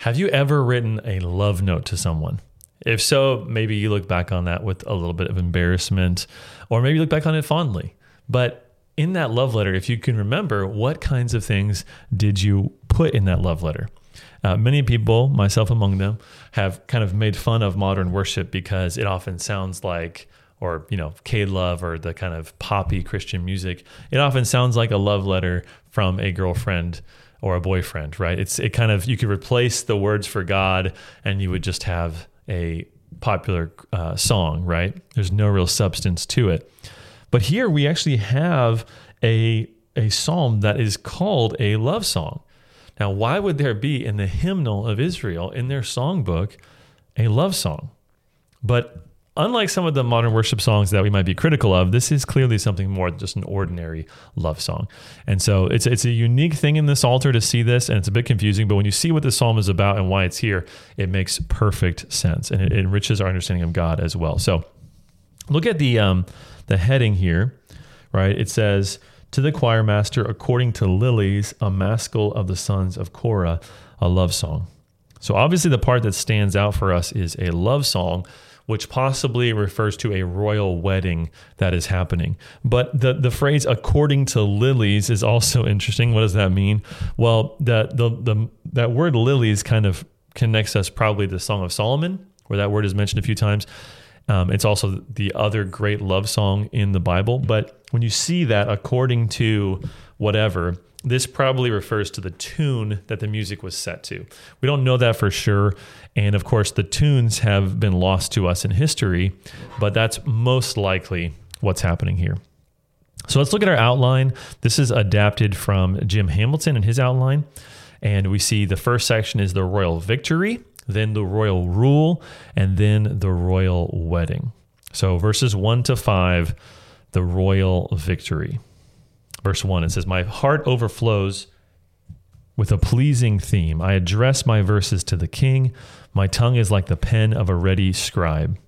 Have you ever written a love note to someone? If so, maybe you look back on that with a little bit of embarrassment, or maybe you look back on it fondly. But in that love letter, if you can remember, what kinds of things did you put in that love letter? Uh, many people, myself among them, have kind of made fun of modern worship because it often sounds like, or you know, K love or the kind of poppy Christian music. It often sounds like a love letter from a girlfriend or a boyfriend, right? It's it kind of you could replace the words for God and you would just have a popular uh, song, right? There's no real substance to it. But here we actually have a a psalm that is called a love song. Now, why would there be in the hymnal of Israel in their songbook a love song? But unlike some of the modern worship songs that we might be critical of, this is clearly something more than just an ordinary love song. And so it's it's a unique thing in this Psalter to see this, and it's a bit confusing. But when you see what the psalm is about and why it's here, it makes perfect sense, and it, it enriches our understanding of God as well. So look at the um, the heading here, right? It says. To the choir master, according to Lilies, a maskil of the sons of Korah, a love song. So, obviously, the part that stands out for us is a love song which possibly refers to a royal wedding that is happening. But the, the phrase according to lilies is also interesting. What does that mean? Well, the, the, the, that word lilies kind of connects us probably to the Song of Solomon, where that word is mentioned a few times. Um, it's also the other great love song in the Bible. But when you see that according to whatever, this probably refers to the tune that the music was set to. We don't know that for sure. And of course, the tunes have been lost to us in history, but that's most likely what's happening here. So let's look at our outline. This is adapted from Jim Hamilton and his outline. And we see the first section is the royal victory, then the royal rule, and then the royal wedding. So verses 1 to 5, the royal victory verse 1. It says, My heart overflows with a pleasing theme. I address my verses to the king. My tongue is like the pen of a ready scribe.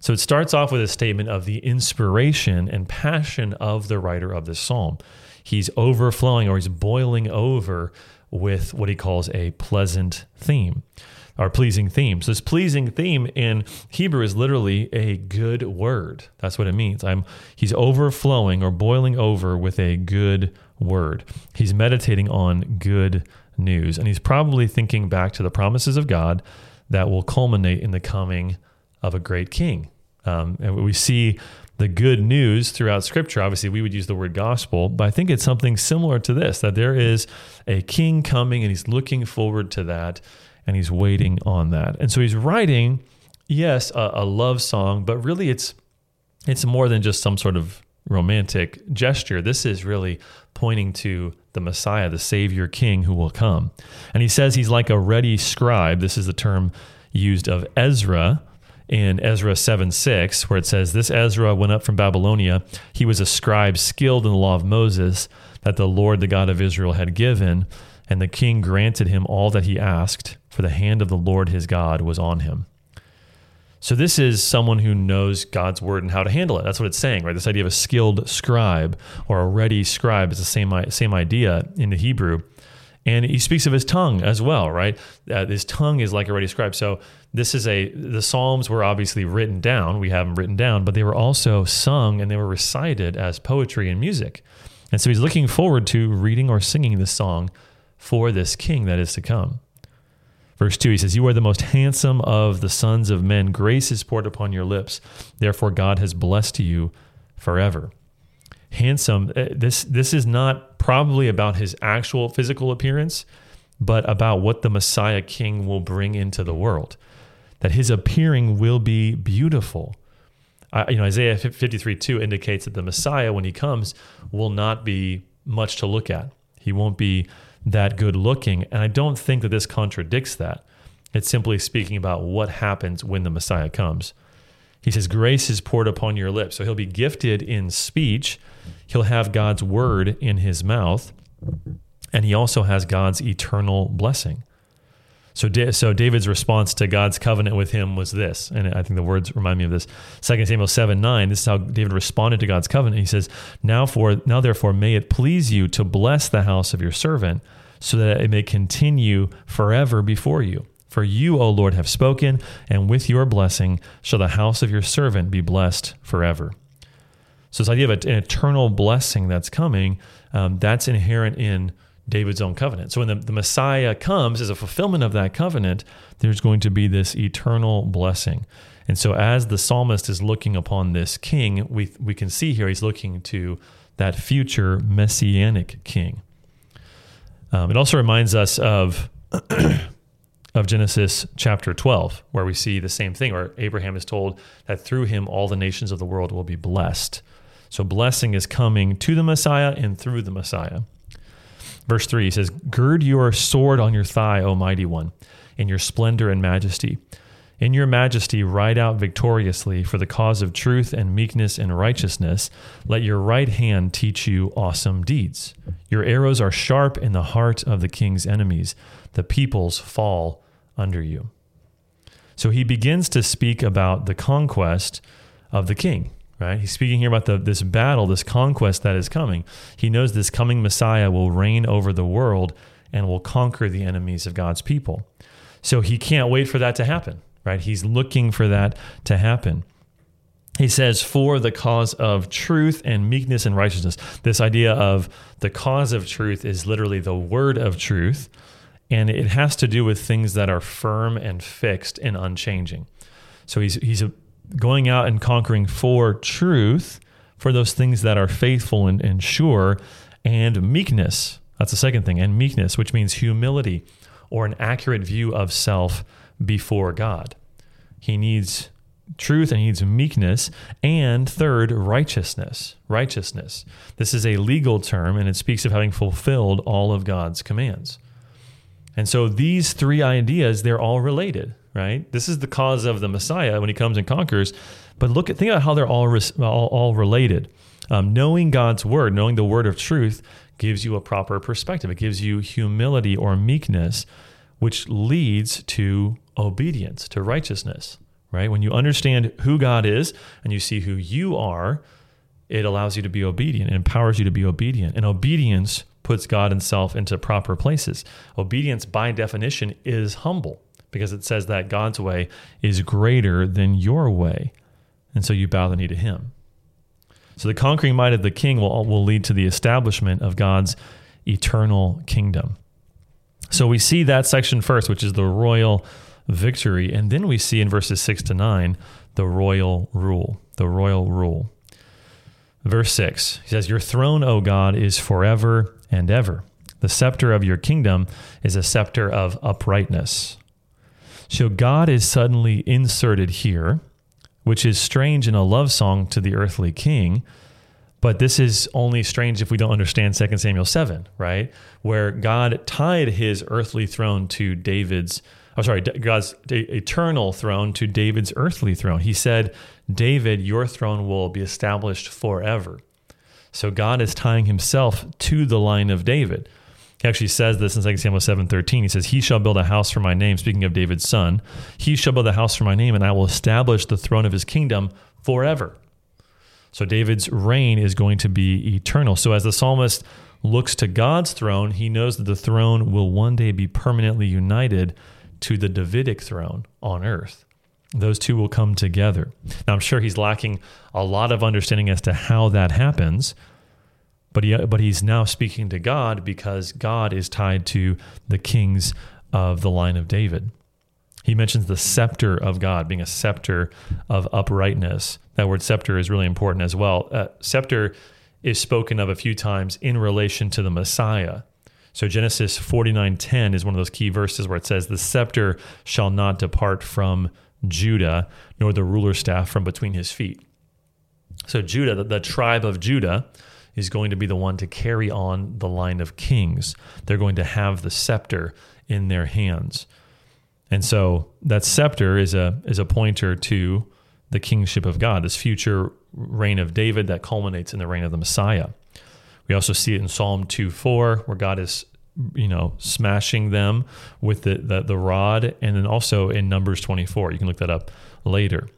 So it starts off with a statement of the inspiration and passion of the writer of this psalm. He's overflowing or he's boiling over with what he calls a pleasant theme our pleasing themes. This pleasing theme in Hebrew is literally a good word. That's what it means. I'm he's overflowing or boiling over with a good word. He's meditating on good news and he's probably thinking back to the promises of God that will culminate in the coming of a great king. Um, and we see the good news throughout scripture. Obviously, we would use the word gospel, but I think it's something similar to this that there is a king coming and he's looking forward to that and he's waiting on that. And so he's writing, yes, a, a love song, but really it's it's more than just some sort of romantic gesture. This is really pointing to the Messiah, the Savior King who will come. And he says he's like a ready scribe. This is the term used of Ezra in Ezra 7 6, where it says, This Ezra went up from Babylonia. He was a scribe skilled in the law of Moses that the Lord, the God of Israel, had given. And the king granted him all that he asked, for the hand of the Lord his God was on him. So this is someone who knows God's word and how to handle it. That's what it's saying, right? This idea of a skilled scribe or a ready scribe is the same same idea in the Hebrew. And he speaks of his tongue as well, right? Uh, his tongue is like a ready scribe. So this is a the Psalms were obviously written down. We have them written down, but they were also sung and they were recited as poetry and music. And so he's looking forward to reading or singing this song for this king that is to come. Verse 2, he says, You are the most handsome of the sons of men. Grace is poured upon your lips. Therefore, God has blessed you forever. Handsome, eh, this, this is not probably about his actual physical appearance, but about what the Messiah King will bring into the world. That his appearing will be beautiful. Uh, you know, Isaiah 53 2 indicates that the Messiah, when he comes, will not be much to look at. He won't be that good looking. And I don't think that this contradicts that. It's simply speaking about what happens when the Messiah comes. He says, Grace is poured upon your lips. So he'll be gifted in speech. He'll have God's word in his mouth. And he also has God's eternal blessing. So, so David's response to God's covenant with him was this, and I think the words remind me of this. 2 Samuel 7 9, this is how David responded to God's covenant. He says, Now for now therefore may it please you to bless the house of your servant so that it may continue forever before you. For you, O Lord, have spoken, and with your blessing shall the house of your servant be blessed forever. So, this idea of an eternal blessing that's coming, um, that's inherent in David's own covenant. So, when the, the Messiah comes as a fulfillment of that covenant, there's going to be this eternal blessing. And so, as the psalmist is looking upon this king, we, we can see here he's looking to that future messianic king. Um, it also reminds us of of Genesis chapter 12, where we see the same thing, where Abraham is told that through him all the nations of the world will be blessed. So blessing is coming to the Messiah and through the Messiah. Verse 3 he says, Gird your sword on your thigh, O mighty one, in your splendor and majesty. In your majesty, ride out victoriously for the cause of truth and meekness and righteousness. Let your right hand teach you awesome deeds. Your arrows are sharp in the heart of the king's enemies. The peoples fall under you. So he begins to speak about the conquest of the king, right? He's speaking here about the, this battle, this conquest that is coming. He knows this coming Messiah will reign over the world and will conquer the enemies of God's people. So he can't wait for that to happen right? He's looking for that to happen. He says, for the cause of truth and meekness and righteousness. This idea of the cause of truth is literally the word of truth, and it has to do with things that are firm and fixed and unchanging. So he's, he's going out and conquering for truth, for those things that are faithful and, and sure, and meekness. That's the second thing, and meekness, which means humility or an accurate view of self before God. He needs truth and he needs meekness. And third, righteousness. Righteousness. This is a legal term and it speaks of having fulfilled all of God's commands. And so these three ideas, they're all related, right? This is the cause of the Messiah when he comes and conquers. But look at think about how they're all all, all related. Um, knowing God's word, knowing the word of truth, gives you a proper perspective. It gives you humility or meekness, which leads to obedience, to righteousness, right? When you understand who God is and you see who you are, it allows you to be obedient, it empowers you to be obedient. And obedience puts God and self into proper places. Obedience, by definition, is humble because it says that God's way is greater than your way. And so you bow the knee to Him. So the conquering might of the king will, will lead to the establishment of God's eternal kingdom. So we see that section first, which is the royal victory. And then we see in verses 6 to 9 the royal rule. The royal rule. Verse 6 he says, Your throne, O God, is forever and ever. The scepter of your kingdom is a scepter of uprightness. So God is suddenly inserted here, which is strange in a love song to the earthly king. But this is only strange if we don't understand 2 Samuel 7, right? Where God tied his earthly throne to David's I'm sorry, God's eternal throne to David's earthly throne. He said, David, your throne will be established forever. So God is tying himself to the line of David. He actually says this in 2 Samuel 7:13. He says, "He shall build a house for my name." Speaking of David's son, he shall build a house for my name, and I will establish the throne of his kingdom forever. So David's reign is going to be eternal. So as the psalmist looks to God's throne, he knows that the throne will one day be permanently united to the Davidic throne on earth. Those two will come together. Now, I'm sure he's lacking a lot of understanding as to how that happens, but, he, but he's now speaking to God because God is tied to the kings of the line of David. He mentions the scepter of God being a scepter of uprightness. That word scepter is really important as well. Uh, scepter is spoken of a few times in relation to the Messiah. So Genesis 49:10 is one of those key verses where it says the scepter shall not depart from Judah nor the ruler staff from between his feet. So Judah, the, the tribe of Judah is going to be the one to carry on the line of kings. They're going to have the scepter in their hands. And so that scepter is a is a pointer to the kingship of God, this future reign of David that culminates in the reign of the Messiah. We also see it in Psalm 2 4, where God is you know smashing them with the, the, the rod and then also in numbers 24 you can look that up later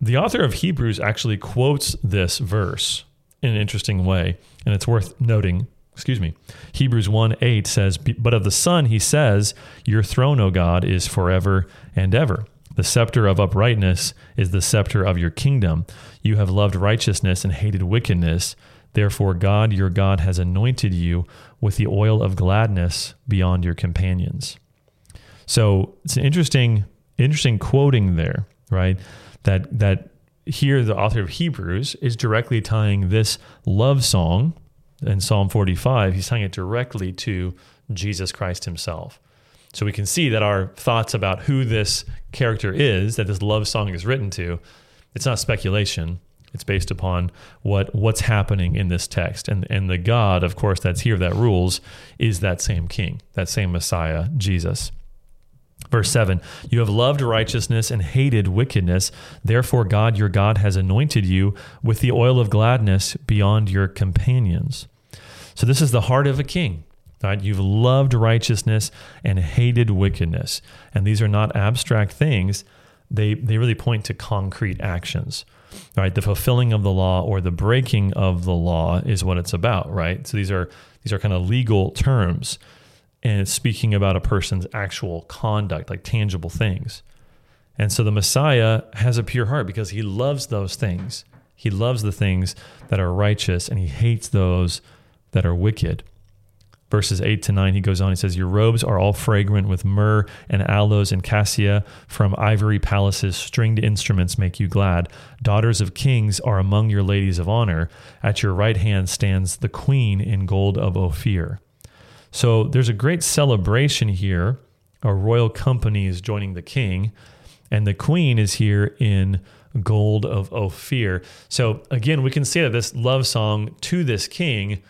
the author of hebrews actually quotes this verse in an interesting way and it's worth noting excuse me. Hebrews 1 8 says, But of the Son, he says, Your throne, O God, is forever and ever. The scepter of uprightness is the scepter of your kingdom. You have loved righteousness and hated wickedness. Therefore, God, your God, has anointed you with the oil of gladness beyond your companions. So it's an interesting, interesting quoting there, right? That that here the author of Hebrews is directly tying this love song in Psalm 45, he's tying it directly to Jesus Christ himself. So we can see that our thoughts about who this character is, that this love song is written to, it's not speculation. It's based upon what what's happening in this text. And and the God, of course, that's here that rules is that same king, that same Messiah, Jesus. Verse 7 You have loved righteousness and hated wickedness. Therefore, God, your God, has anointed you with the oil of gladness beyond your companions. So, this is the heart of a king. Right? You've loved righteousness and hated wickedness. And these are not abstract things, they, they really point to concrete actions. Right? The fulfilling of the law or the breaking of the law is what it's about, right? So these are these are kind of legal terms and speaking about a person's actual conduct, like tangible things. And so the Messiah has a pure heart because he loves those things. He loves the things that are righteous and he hates those that are wicked. Verses 8 to 9, he goes on, he says, Your robes are all fragrant with myrrh and aloes and cassia. From ivory palaces, stringed instruments make you glad. Daughters of kings are among your ladies of honor. At your right hand stands the queen in gold of Ophir. So there's a great celebration here. A royal company is joining the king, and the queen is here in gold of Ophir. So again, we can see that this love song to this king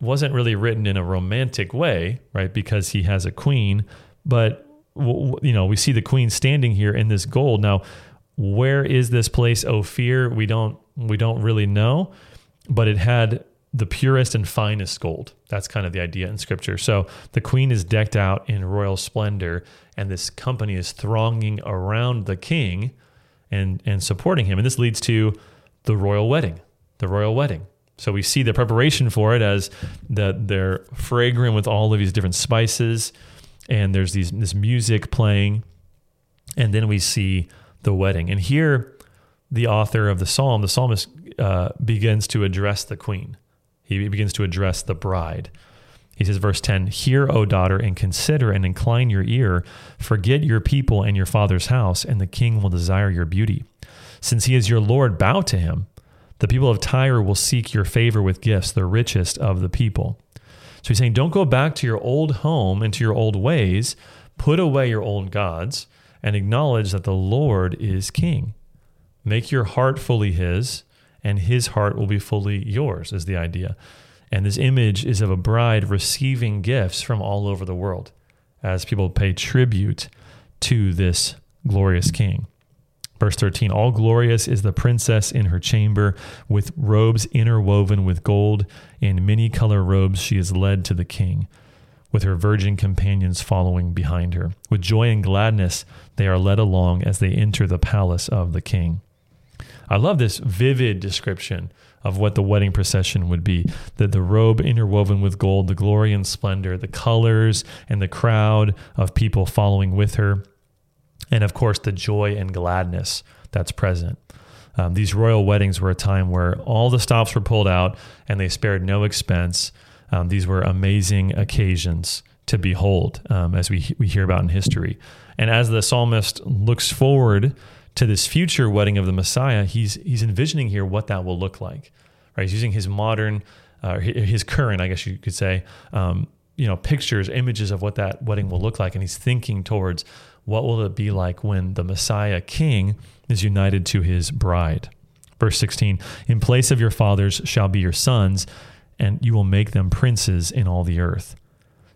wasn't really written in a romantic way, right? Because he has a queen, but you know, we see the queen standing here in this gold. Now, where is this place Ophir? We don't we don't really know, but it had the purest and finest gold. That's kind of the idea in scripture. So the queen is decked out in royal splendor, and this company is thronging around the king and, and supporting him. And this leads to the royal wedding, the royal wedding. So we see the preparation for it as that they're fragrant with all of these different spices, and there's these this music playing, and then we see the wedding. And here, the author of the psalm, the psalmist, uh, begins to address the queen he begins to address the bride. He says, verse 10 Hear, O daughter, and consider and incline your ear. Forget your people and your father's house, and the king will desire your beauty. Since he is your Lord, bow to him. The people of Tyre will seek your favor with gifts, the richest of the people. So he's saying, Don't go back to your old home and to your old ways. Put away your old gods and acknowledge that the Lord is king. Make your heart fully his and his heart will be fully yours, is the idea. And this image is of a bride receiving gifts from all over the world as people pay tribute to this glorious king. Verse 13 All glorious is the princess in her chamber, with robes interwoven with gold. In many color robes, she is led to the king, with her virgin companions following behind her. With joy and gladness, they are led along as they enter the palace of the king. I love this vivid description of what the wedding procession would be. The, the robe interwoven with gold, the glory and splendor, the colors, and the crowd of people following with her. And of course, the joy and gladness that's present. Um, these royal weddings were a time where all the stops were pulled out and they spared no expense. Um, these were amazing occasions to behold, um, as we, we hear about in history. And as the psalmist looks forward to this future wedding of the Messiah, he's he's envisioning here what that will look like. Right? He's using his modern, uh, his current, I guess you could say, um, you know, pictures, images of what that wedding will look like, and he's thinking towards what will it be like when the Messiah King is united to his bride. Verse 16: In place of your fathers shall be your sons, and you will make them princes in all the earth.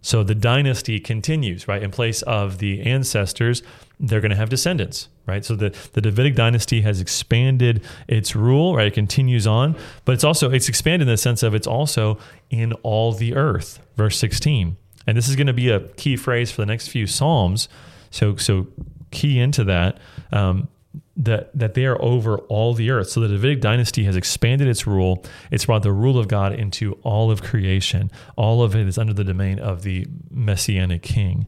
So the dynasty continues, right? In place of the ancestors, they're going to have descendants, right? So the, the Davidic dynasty has expanded its rule, right? It continues on, but it's also it's expanded in the sense of it's also in all the earth. Verse 16. And this is going to be a key phrase for the next few psalms. So so key into that. Um, that that they are over all the earth. So the Davidic dynasty has expanded its rule. It's brought the rule of God into all of creation. All of it is under the domain of the messianic king.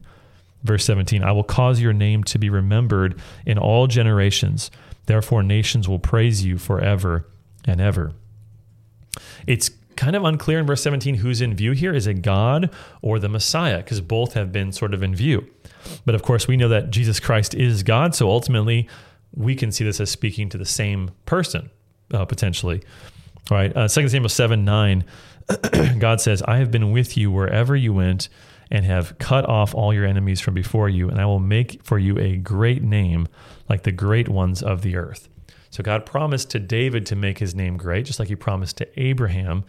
Verse 17, I will cause your name to be remembered in all generations. Therefore nations will praise you forever and ever. It's kind of unclear in verse 17 who's in view here. Is it God or the Messiah? Because both have been sort of in view. But of course, we know that Jesus Christ is God. So ultimately, we can see this as speaking to the same person, uh, potentially. All right. Uh, 2 Samuel 7 9, God says, I have been with you wherever you went and have cut off all your enemies from before you, and I will make for you a great name like the great ones of the earth. So God promised to David to make his name great, just like he promised to Abraham.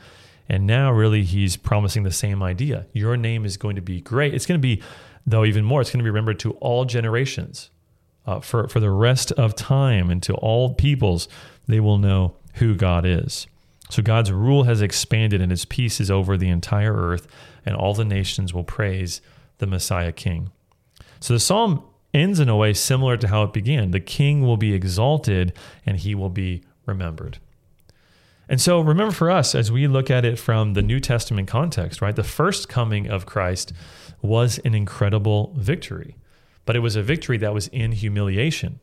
And now, really, he's promising the same idea. Your name is going to be great. It's going to be, though, even more, it's going to be remembered to all generations. Uh, for, for the rest of time and to all peoples, they will know who God is. So God's rule has expanded and his peace is over the entire earth, and all the nations will praise the Messiah King. So the psalm ends in a way similar to how it began. The king will be exalted and he will be remembered. And so remember for us, as we look at it from the New Testament context, right, the first coming of Christ was an incredible victory, but it was a victory that was in humiliation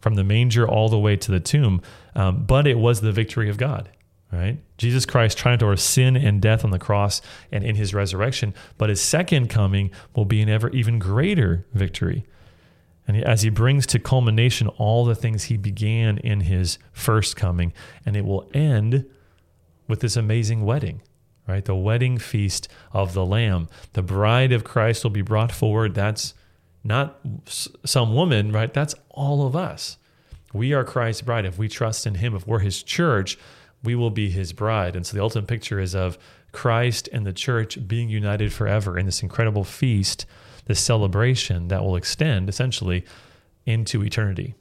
from the manger all the way to the tomb. Um, but it was the victory of God right? Jesus Christ triumphed over sin and death on the cross and in his resurrection, but his second coming will be an ever even greater victory. And as he brings to culmination all the things he began in his first coming, and it will end with this amazing wedding, right? The wedding feast of the Lamb. The bride of Christ will be brought forward. That's not some woman, right? That's all of us. We are Christ's bride. If we trust in him, if we're his church, we will be his bride. And so the ultimate picture is of Christ and the church being united forever in this incredible feast, this celebration that will extend essentially into eternity.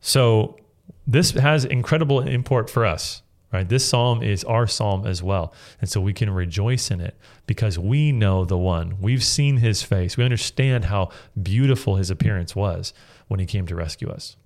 So this has incredible import for us, right? This psalm is our psalm as well. And so we can rejoice in it because we know the one. We've seen his face. We understand how beautiful his appearance was when he came to rescue us.